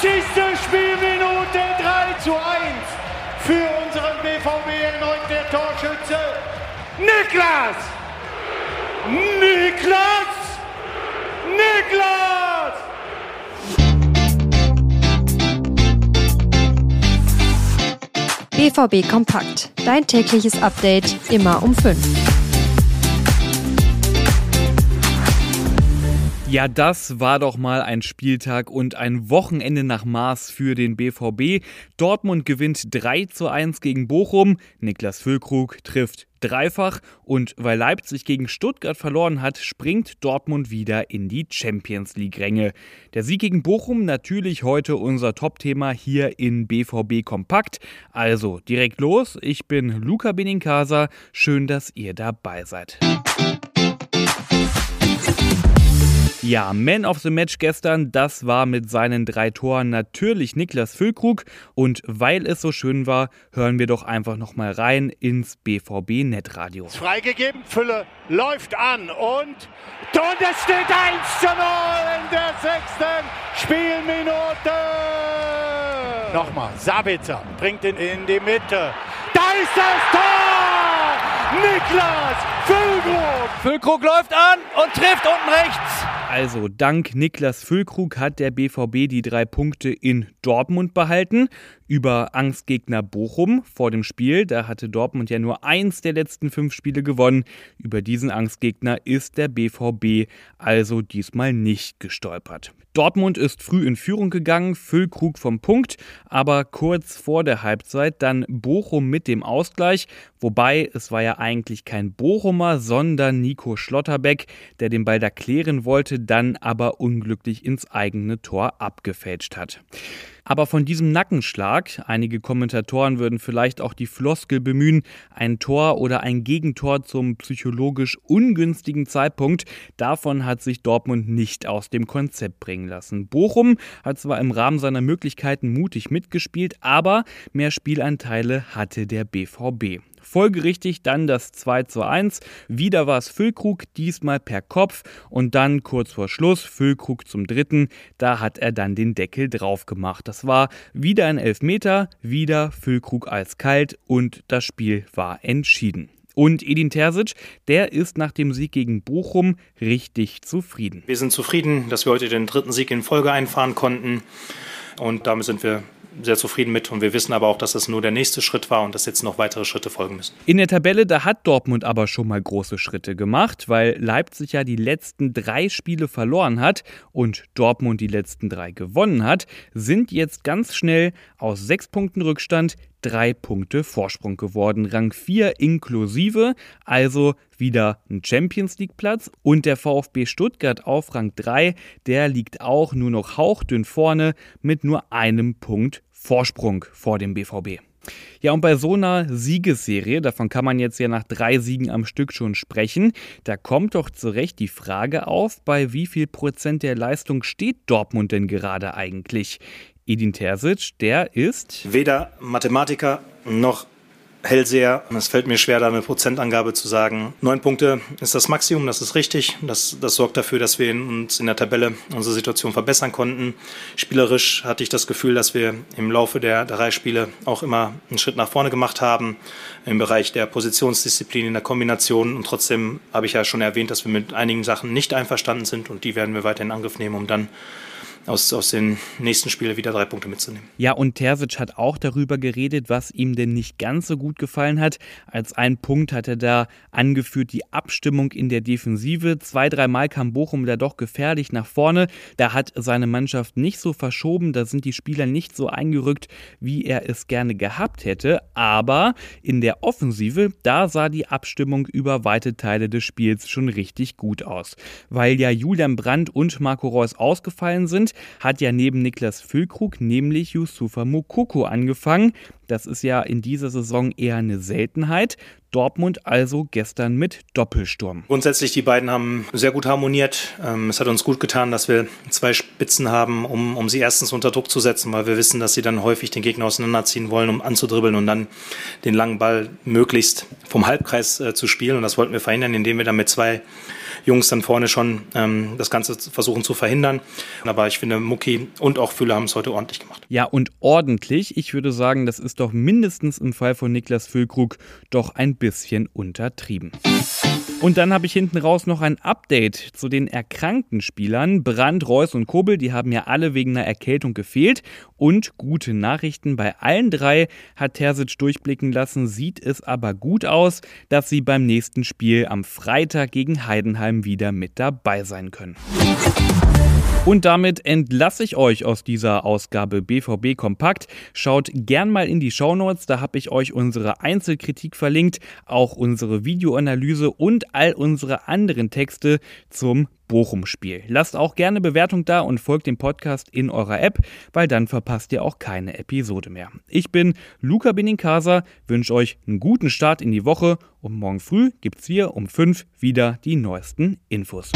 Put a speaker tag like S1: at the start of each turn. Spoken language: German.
S1: Spielminute 3 zu 1 für unseren BVB erneut der Torschütze Niklas! Niklas! Niklas!
S2: BVB Kompakt. Dein tägliches Update immer um 5.
S3: Ja, das war doch mal ein Spieltag und ein Wochenende nach Maß für den BVB. Dortmund gewinnt 3 zu 1 gegen Bochum. Niklas Füllkrug trifft dreifach und weil Leipzig gegen Stuttgart verloren hat, springt Dortmund wieder in die Champions League-Ränge. Der Sieg gegen Bochum natürlich heute unser Top-Thema hier in BVB Kompakt. Also direkt los, ich bin Luca Benincasa, schön, dass ihr dabei seid. Ja, Man of the Match gestern, das war mit seinen drei Toren natürlich Niklas Füllkrug. Und weil es so schön war, hören wir doch einfach nochmal rein ins BVB Netradio.
S1: Freigegeben, Fülle läuft an und, und es steht 1 zu 0 in der sechsten Spielminute. Nochmal, Sabitzer bringt ihn in die Mitte. Da ist das Tor! Niklas Füllkrug!
S4: Füllkrug läuft an und trifft unten rechts.
S3: Also dank Niklas Füllkrug hat der BVB die drei Punkte in Dortmund behalten. Über Angstgegner Bochum vor dem Spiel, da hatte Dortmund ja nur eins der letzten fünf Spiele gewonnen. Über diesen Angstgegner ist der BVB also diesmal nicht gestolpert. Dortmund ist früh in Führung gegangen, Füllkrug vom Punkt, aber kurz vor der Halbzeit dann Bochum mit dem Ausgleich, wobei es war ja eigentlich kein Bochumer, sondern Nico Schlotterbeck, der den Ball da klären wollte, dann aber unglücklich ins eigene Tor abgefälscht hat. Aber von diesem Nackenschlag, einige Kommentatoren würden vielleicht auch die Floskel bemühen, ein Tor oder ein Gegentor zum psychologisch ungünstigen Zeitpunkt, davon hat sich Dortmund nicht aus dem Konzept bringen lassen. Bochum hat zwar im Rahmen seiner Möglichkeiten mutig mitgespielt, aber mehr Spielanteile hatte der BVB. Folgerichtig dann das 2 zu 1. Wieder war es Füllkrug, diesmal per Kopf. Und dann kurz vor Schluss Füllkrug zum dritten. Da hat er dann den Deckel drauf gemacht. Das war wieder ein Elfmeter, wieder Füllkrug eiskalt und das Spiel war entschieden. Und Edin Terzic, der ist nach dem Sieg gegen Bochum richtig zufrieden.
S5: Wir sind zufrieden, dass wir heute den dritten Sieg in Folge einfahren konnten. Und damit sind wir sehr zufrieden mit und wir wissen aber auch, dass das nur der nächste Schritt war und dass jetzt noch weitere Schritte folgen müssen.
S3: In der Tabelle, da hat Dortmund aber schon mal große Schritte gemacht, weil Leipzig ja die letzten drei Spiele verloren hat und Dortmund die letzten drei gewonnen hat, sind jetzt ganz schnell aus sechs Punkten Rückstand drei Punkte Vorsprung geworden. Rang 4 inklusive, also wieder ein Champions League Platz. Und der VfB Stuttgart auf Rang 3, der liegt auch nur noch hauchdünn vorne mit nur einem Punkt Vorsprung vor dem BVB. Ja, und bei so einer Siegesserie, davon kann man jetzt ja nach drei Siegen am Stück schon sprechen, da kommt doch zu Recht die Frage auf, bei wie viel Prozent der Leistung steht Dortmund denn gerade eigentlich? Edin Terzic, der ist
S5: weder Mathematiker noch Hellseher. Es fällt mir schwer, da eine Prozentangabe zu sagen. Neun Punkte ist das Maximum, das ist richtig. Das, das sorgt dafür, dass wir uns in der Tabelle unsere Situation verbessern konnten. Spielerisch hatte ich das Gefühl, dass wir im Laufe der drei Spiele auch immer einen Schritt nach vorne gemacht haben im Bereich der Positionsdisziplin in der Kombination. Und trotzdem habe ich ja schon erwähnt, dass wir mit einigen Sachen nicht einverstanden sind und die werden wir weiter in Angriff nehmen, um dann aus, aus den nächsten Spielen wieder drei Punkte mitzunehmen.
S3: Ja, und Terzic hat auch darüber geredet, was ihm denn nicht ganz so gut gefallen hat. Als ein Punkt hat er da angeführt, die Abstimmung in der Defensive. Zwei, dreimal kam Bochum da doch gefährlich nach vorne. Da hat seine Mannschaft nicht so verschoben, da sind die Spieler nicht so eingerückt, wie er es gerne gehabt hätte. Aber in der Offensive, da sah die Abstimmung über weite Teile des Spiels schon richtig gut aus. Weil ja Julian Brandt und Marco Reus ausgefallen sind, hat ja neben Niklas Füllkrug nämlich Yusufa Mukoko angefangen. Das ist ja in dieser Saison eher eine Seltenheit. Dortmund also gestern mit Doppelsturm.
S5: Grundsätzlich, die beiden haben sehr gut harmoniert. Ähm, es hat uns gut getan, dass wir zwei Spitzen haben, um, um sie erstens unter Druck zu setzen, weil wir wissen, dass sie dann häufig den Gegner auseinanderziehen wollen, um anzudribbeln und dann den langen Ball möglichst vom Halbkreis äh, zu spielen. Und das wollten wir verhindern, indem wir dann mit zwei Jungs dann vorne schon ähm, das Ganze versuchen zu verhindern. Aber ich finde, Mucki und auch Fülle haben es heute ordentlich gemacht.
S3: Ja, und ordentlich. Ich würde sagen, das ist doch mindestens im Fall von Niklas Füllkrug doch ein bisschen untertrieben. Und dann habe ich hinten raus noch ein Update zu den erkrankten Spielern. Brand, Reus und Kobel, die haben ja alle wegen einer Erkältung gefehlt. Und gute Nachrichten, bei allen drei hat Terzic durchblicken lassen, sieht es aber gut aus, dass sie beim nächsten Spiel am Freitag gegen Heidenheim wieder mit dabei sein können. Und damit entlasse ich euch aus dieser Ausgabe BVB Kompakt. Schaut gern mal in die Shownotes, da habe ich euch unsere Einzelkritik verlinkt, auch unsere Videoanalyse und all unsere anderen Texte zum Bochum-Spiel. Lasst auch gerne Bewertung da und folgt dem Podcast in eurer App, weil dann verpasst ihr auch keine Episode mehr. Ich bin Luca Benincasa, wünsche euch einen guten Start in die Woche und morgen früh gibt's hier um 5 wieder die neuesten Infos.